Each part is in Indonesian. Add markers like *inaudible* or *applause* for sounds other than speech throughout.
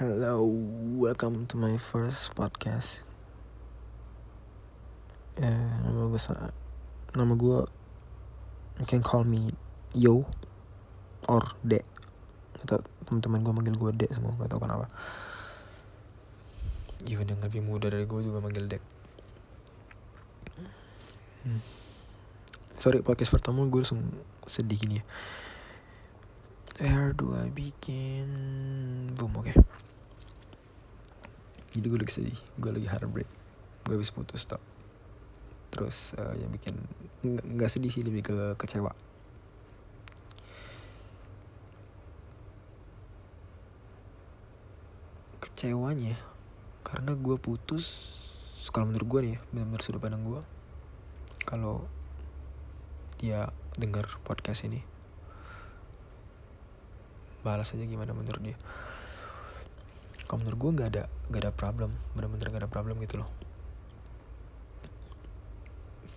Hello, welcome to my first podcast. Eh, nama gue nama gue you can call me Yo or De. Atau teman-teman gue manggil gue De semua, gak tau kenapa. Even yang lebih muda dari gue juga manggil Dek. Hmm. Sorry podcast pertama gue langsung sedih gini ya. Where do I begin? Boom, oke. Jadi gue lagi sedih, gue lagi heartbreak, gue habis putus tau. Terus eh, yang bikin nggak sedih sih lebih ke kecewa. Kecewanya karena gue putus kalau menurut gue nih ya benar-benar sudut pandang gue kalau dia dengar podcast ini balas aja gimana menurut dia? Kalau menurut gue nggak ada nggak ada problem bener-bener gak ada problem gitu loh.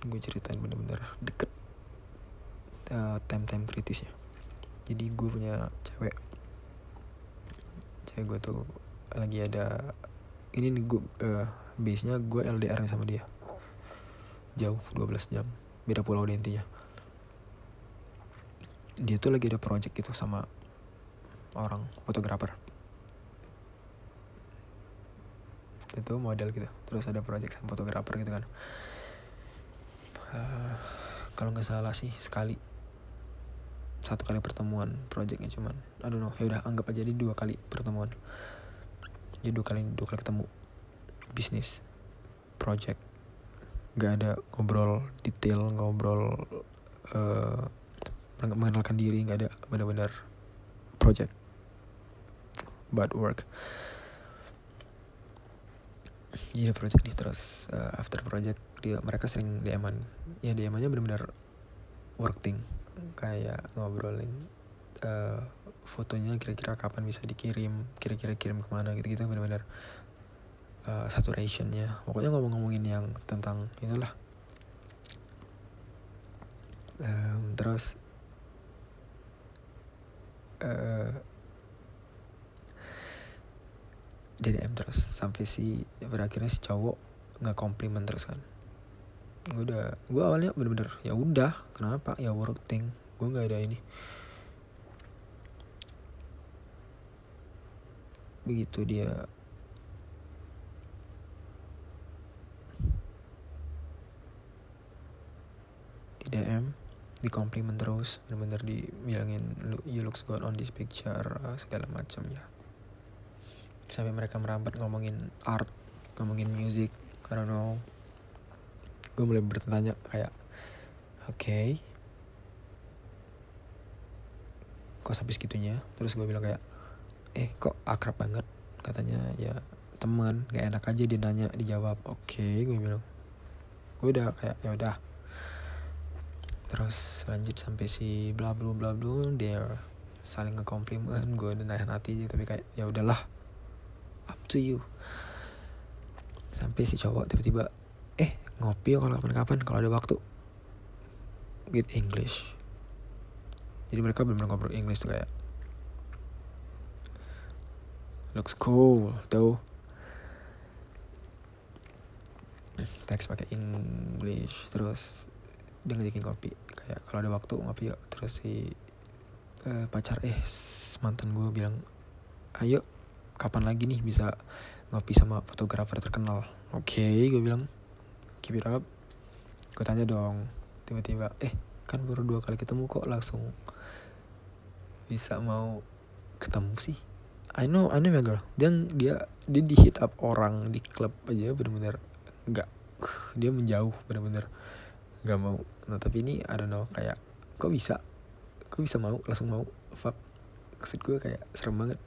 Gue ceritain bener-bener deket uh, time-time kritisnya. Jadi gue punya cewek. Cewek gue tuh lagi ada ini nih gue uh, base nya gue LDR sama dia. Jauh 12 jam. Beda pulau deh intinya. Dia tuh lagi ada project gitu sama orang fotografer. Itu model gitu. Terus ada project sama fotografer gitu kan. Uh, kalau nggak salah sih sekali. Satu kali pertemuan projectnya cuman. I don't know ya udah anggap aja di dua kali pertemuan. Jadi dua kali dua kali ketemu. Bisnis project. Nggak ada ngobrol detail ngobrol uh, mengenalkan diri nggak ada. Benar-benar project bad work. Jadi ada project nih terus uh, after project dia mereka sering DM-an. Ya DM-annya benar-benar work thing. Kayak ngobrolin uh, fotonya kira-kira kapan bisa dikirim kira-kira kirim ke mana gitu-gitu benar-benar uh, saturationnya. Pokoknya ngomong-ngomongin yang tentang itulah. Um, terus DDM terus. Sampai si akhirnya si cowok nggak komplimen terus kan. Gue udah gue awalnya bener-bener ya udah kenapa? Ya work thing. Gue nggak ada ini. Begitu dia. Di DM di komplimen terus bener-bener dibilangin you looks good on this picture segala macam ya sampai mereka merambat ngomongin art ngomongin music I don't gue mulai bertanya kayak oke okay. kok sampai segitunya? Terus gue bilang kayak eh kok akrab banget? Katanya ya teman gak enak aja dia nanya dijawab. Oke okay, gue bilang. Gue udah kayak ya udah. Terus lanjut sampai si bla bla bla bla dia saling ngekomplimen gue udah nahan hati aja tapi kayak ya udahlah up to you. Sampai si cowok tiba-tiba eh ngopi ya kalau kapan-kapan kalau ada waktu. With English. Jadi mereka benar-benar ngobrol English tuh kayak looks cool tuh teks pakai English terus dia ngajakin kopi kayak kalau ada waktu ngopi yuk. Terus si uh, pacar eh mantan gue bilang ayo kapan lagi nih bisa ngopi sama fotografer terkenal? Oke okay, gue bilang keep it up. Gue tanya dong tiba-tiba eh kan baru dua kali ketemu kok langsung bisa mau ketemu sih? I know I know my girl. Dia dia dia di hit up orang di klub aja bener-bener nggak dia menjauh bener-bener nggak mau. Nah tapi ini I don't know kayak kok bisa kok bisa mau langsung mau? Fuck. Maksud gue kayak serem banget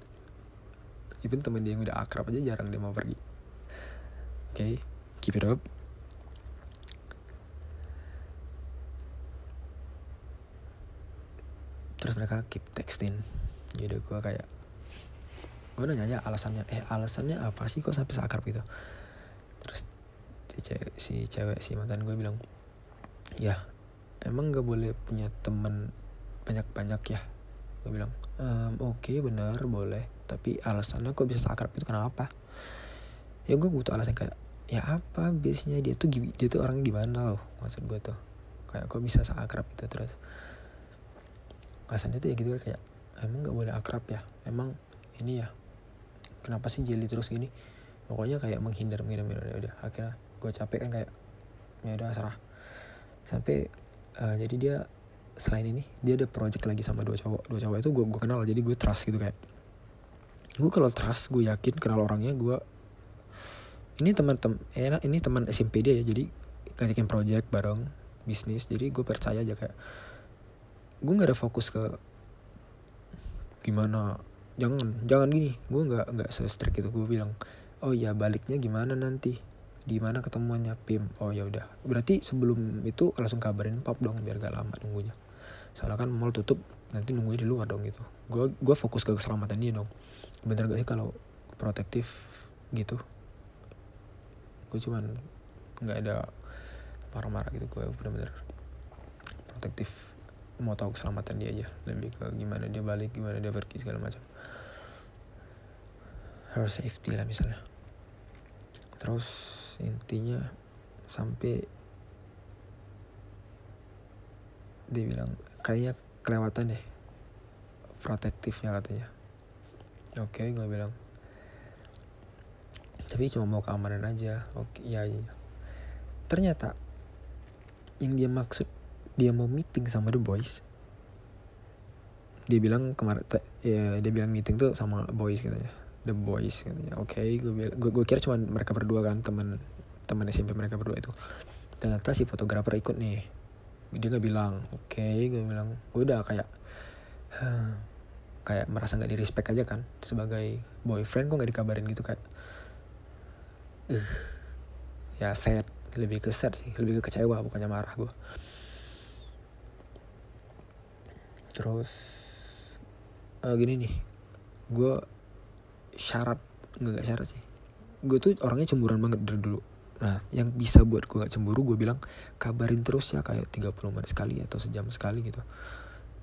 even temen dia yang udah akrab aja jarang dia mau pergi. Oke okay, keep it up. Terus mereka keep texting. Jadi gue kayak gue nanya aja alasannya eh alasannya apa sih kok sampai seakrab gitu? Terus si cewek si cewek si mantan gue bilang ya emang gak boleh punya temen banyak-banyak ya? Gue bilang ehm, oke okay, bener boleh tapi alasannya kok bisa akrab itu kenapa? Ya gue butuh alasan kayak ya apa biasanya dia tuh dia tuh orangnya gimana loh maksud gue tuh. Kayak kok bisa seakrab itu terus. Alasannya tuh ya gitu kayak emang nggak boleh akrab ya. Emang ini ya kenapa sih jeli terus gini? Pokoknya kayak menghindar menghindar menghindar. Ya udah akhirnya gue capek kan kayak ya udah serah. Sampai uh, jadi dia selain ini dia ada project lagi sama dua cowok. Dua cowok itu gue gue kenal jadi gue trust gitu kayak gue kalau trust gue yakin kenal orangnya gue ini teman tem enak ini teman SMP dia ya jadi ngajakin project bareng bisnis jadi gue percaya aja kayak gue nggak ada fokus ke gimana jangan jangan gini gue nggak nggak se-strict itu gue bilang oh ya baliknya gimana nanti? Di mana ketemuannya pim? Oh ya udah. Berarti sebelum itu langsung kabarin pap dong biar gak lama nunggunya. Soalnya kan mall tutup nanti nunggunya di luar dong gitu. Gue gue fokus ke keselamatan dia dong bener gak sih kalau protektif gitu? Gue cuman nggak ada marah-marah gitu gue bener-bener protektif mau tahu keselamatan dia aja. Lebih ke gimana dia balik gimana dia pergi segala macam. Her safety lah misalnya. Terus intinya sampai dia bilang kayaknya kelewatan deh protektifnya katanya oke okay, gue bilang. Tapi cuma mau keamanan aja. Oke ya, ya. Ternyata yang dia maksud dia mau meeting sama the boys. Dia bilang kemarin ya dia bilang meeting tuh sama boys katanya. The boys katanya. Oke okay, gue gue gue kira cuma mereka berdua kan teman teman SMP mereka berdua itu. Ternyata si fotografer ikut nih. Dia nggak bilang. Oke okay, gue bilang gue udah kayak kayak merasa nggak di respect aja kan sebagai boyfriend kok nggak dikabarin gitu kayak uh, ya sad lebih ke sad sih lebih ke kecewa bukannya marah gue terus uh, gini nih gue syarat nggak gak syarat sih. Gue tuh orangnya cemburuan banget dari dulu. Nah yang bisa buat gue gak cemburu gue bilang kabarin terus ya kayak 30 menit sekali atau sejam sekali gitu.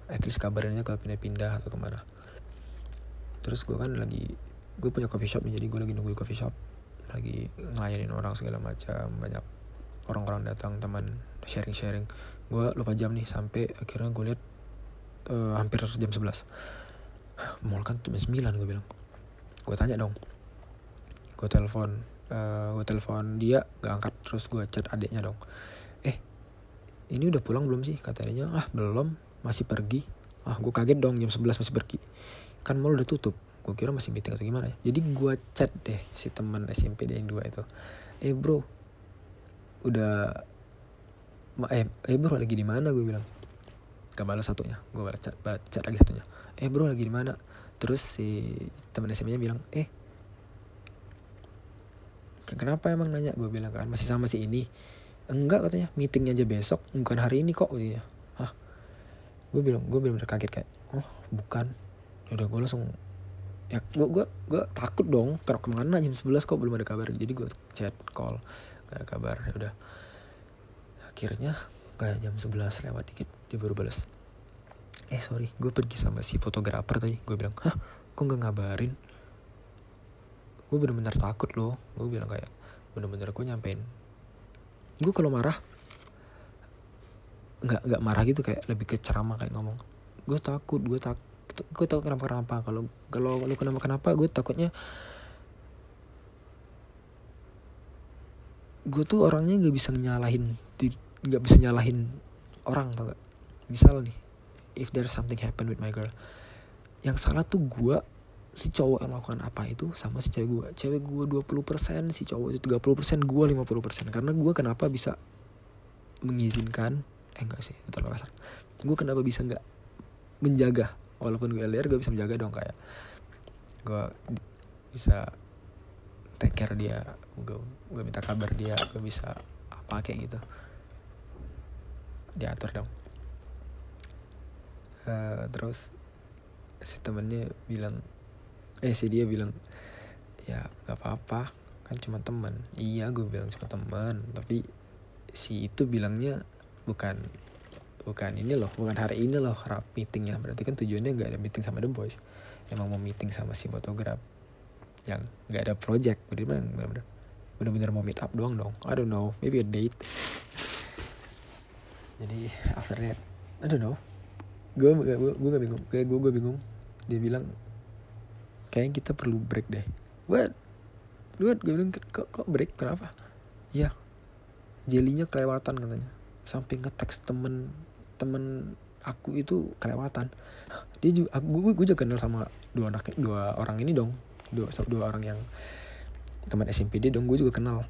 At least kabarinnya kalau pindah-pindah atau ke mana terus gue kan lagi gue punya coffee shop jadi gue lagi nunggu di coffee shop. Lagi ngelayanin orang segala macam banyak orang-orang datang teman sharing-sharing. Gue lupa jam nih sampai akhirnya gue lihat uh, hampir jam 11 mall kan jam 9 gue bilang. Gue tanya dong. Gue telepon uh, gue telepon dia gak angkat. Terus gue chat adiknya dong. Eh ini udah pulang belum sih? Kata adiknya. Ah belum. Masih pergi. Ah gue kaget dong jam 11 masih pergi kan mall udah tutup. Gue kira masih meeting atau gimana ya? Jadi gue chat deh si teman SMP dia yang dua itu. Eh bro udah eh, eh bro lagi di mana? Gue bilang. Gak balas satunya. Gue balas chat, balas chat lagi satunya. Eh bro lagi di mana? Terus si teman SMP nya bilang eh kenapa emang nanya? Gue bilang kan masih sama si ini? Enggak katanya. Meetingnya aja besok. Bukan hari ini kok katanya. Ah gue bilang gue benar-benar kaget kayak oh bukan udah gue langsung ya gue gue gue takut dong karena ke mana jam 11 kok belum ada kabar. Jadi gue chat call gak ada kabar ya udah. Akhirnya kayak jam 11 lewat dikit dia baru balas eh sorry gue pergi sama si fotografer tadi. Gue bilang hah kok nggak ngabarin? Gue bener-bener takut loh. Gue bilang kayak bener-bener gue nyampein. Gue kalau marah nggak nggak marah gitu kayak lebih ke ceramah kayak ngomong. Gue takut gue takut gue tau kenapa kenapa. Kalau kalau lu kenapa kenapa gue takutnya gue tuh orangnya nggak bisa nyalahin nggak bisa nyalahin orang tau gak misal nih if there's something happen with my girl yang salah tuh gue si cowok yang melakukan apa itu sama si cewek gue cewek gue 20% si cowok itu 30% gue 50% karena gue kenapa bisa mengizinkan eh enggak sih terlalu kasar. Gue kenapa bisa nggak menjaga walaupun gue LDR gue bisa menjaga dong kayak gue bisa take care dia gue gue minta kabar dia gue bisa apa kayak gitu. Diatur dong. Uh, terus si temennya bilang eh si dia bilang ya nggak apa-apa kan cuma teman iya gue bilang cuma teman tapi si itu bilangnya bukan bukan ini loh bukan hari ini loh rap meetingnya. Berarti kan tujuannya nggak ada meeting sama the boys. Emang mau meeting sama si fotograf yang nggak ada project. Bener-bener bener-bener mau meet up doang dong? I don't know maybe a date. Jadi after that I don't know. Gue gue gue gak bingung. Kayak gue gue bingung. Dia bilang kayaknya kita perlu break deh. What? What? Gue bilang kok kok break? Kenapa? Iya. Jelinya kelewatan katanya. Sampai ngeteks temen temen aku itu kelewatan. Dia juga aku gue juga kenal sama dua anak dua orang ini dong. Dua dua orang yang teman SMP dia dong gue juga kenal.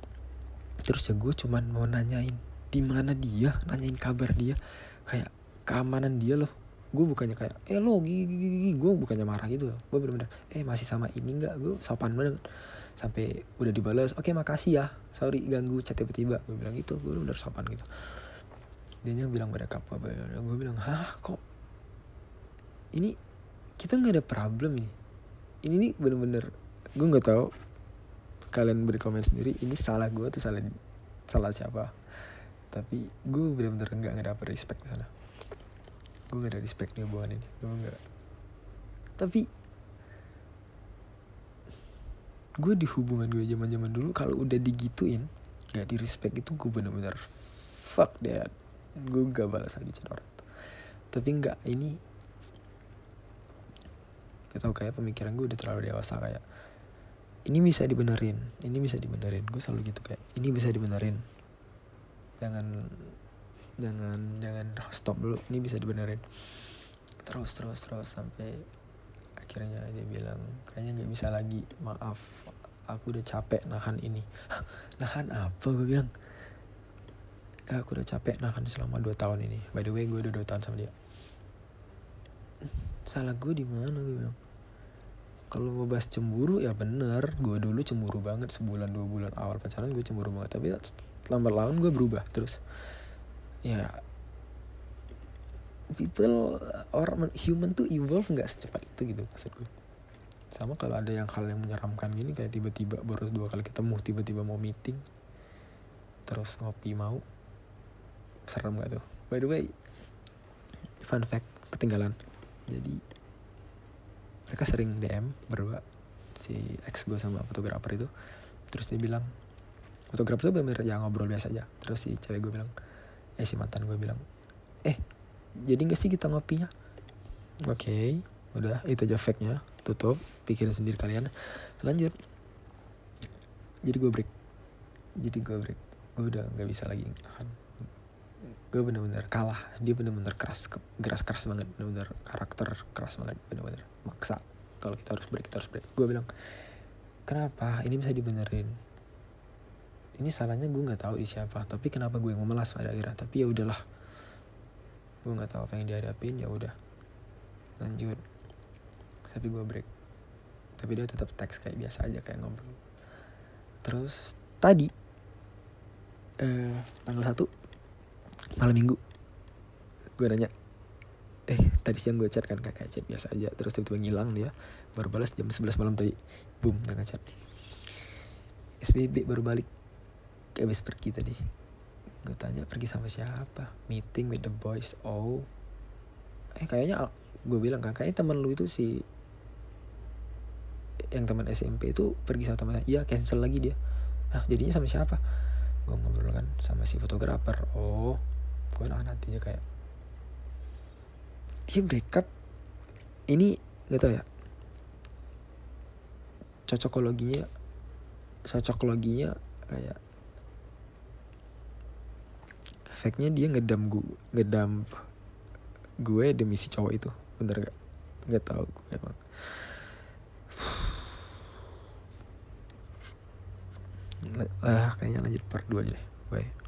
Terus ya gue cuman mau nanyain di mana dia? Nanyain kabar dia. Kayak keamanan dia loh. Gue bukannya kayak eh lo gigi gue bukannya marah gitu. Gue bener-bener eh masih sama ini nggak? Gue sopan banget. Sampai udah dibalas oke okay, makasih ya. Sorry ganggu chat tiba-tiba. Gue bilang gitu. Gue bener sopan gitu dia bilang mereka apa gue bilang hah kok? Ini kita nggak ada problem ini. Ini nih bener-bener gue nggak tahu kalian berkomen sendiri ini salah gue tuh salah salah siapa. Tapi gue bener-bener nggak nggak dapet respect di sana. Gue gak ada respect nih hubungan ini gue gak tapi gue di hubungan gue zaman zaman dulu kalau udah digituin gak di respect itu gue bener-bener fuck that gue gak balas lagi chat orang tapi nggak ini gak tau kayak pemikiran gue udah terlalu dewasa kayak ini bisa dibenerin ini bisa dibenerin. Gue selalu gitu kayak ini bisa dibenerin. Jangan jangan jangan *laughs* stop dulu ini bisa dibenerin. Terus terus terus sampai akhirnya dia bilang kayaknya nggak bisa lagi maaf aku udah capek nahan ini. *laughs* Nahan apa? Gue bilang ya, aku udah capek nahan selama 2 tahun ini. By the way gue udah 2 tahun sama dia. Salah gue di mana gue bilang. Kalau mau bahas cemburu ya bener. Gue dulu cemburu banget sebulan dua bulan awal pacaran gue cemburu banget. Tapi lambat laun gue berubah terus. Ya people orang human tuh evolve nggak secepat itu gitu maksud gue sama kalau ada yang hal yang menyeramkan gini kayak tiba-tiba baru dua kali ketemu tiba-tiba mau meeting terus ngopi mau serem gak tuh? By the way fun fact ketinggalan. Jadi mereka sering DM berdua si ex gue sama fotografer itu. Terus dia bilang fotografer tuh bener ya ngobrol biasa aja. Terus si cewek gue bilang eh si mantan gue bilang eh jadi gak sih kita ngopinya? Oke okay, udah itu aja fact nya tutup pikirin sendiri kalian. Lanjut. Jadi gue break. Jadi gue break. Gue udah nggak bisa lagi kan gue bener-bener kalah. Dia bener-bener keras keras keras banget. Bener-bener karakter keras banget bener-bener maksa. Kalau kita harus break kita harus break. Gue bilang kenapa? Ini bisa dibenerin. Ini salahnya gue nggak tahu di siapa tapi kenapa gue yang memelas pada akhirnya? Tapi ya udahlah. Gue nggak tahu apa yang dihadapin ya udah. Lanjut. Tapi gue break. Tapi dia tetap teks kayak biasa aja kayak ngobrol. Terus tadi eh, tanggal satu malam minggu. Gue nanya eh tadi siang gue chat kan kayak chat biasa aja. Terus tiba-tiba ngilang dia baru balas jam 11 malam tadi. Boom dengan chat SBB baru balik. Habis pergi tadi. Gue tanya pergi sama siapa? Meeting with the boys. Oh. Eh kayaknya gue bilang kan kayaknya temen lu itu si yang teman SMP itu pergi sama temannya iya cancel lagi dia. Ah jadinya sama siapa? Gue ngobrol kan sama si fotografer. Oh gue nahan hatinya kayak dia breakup? Ini gak tau ya. Cocokologinya cocokologinya kayak efeknya dia ngedam gue ngedam gue demi si cowok itu. Bener gak nggak tahu gue emang. Ah kayaknya lanjut part 2 aja deh. Bye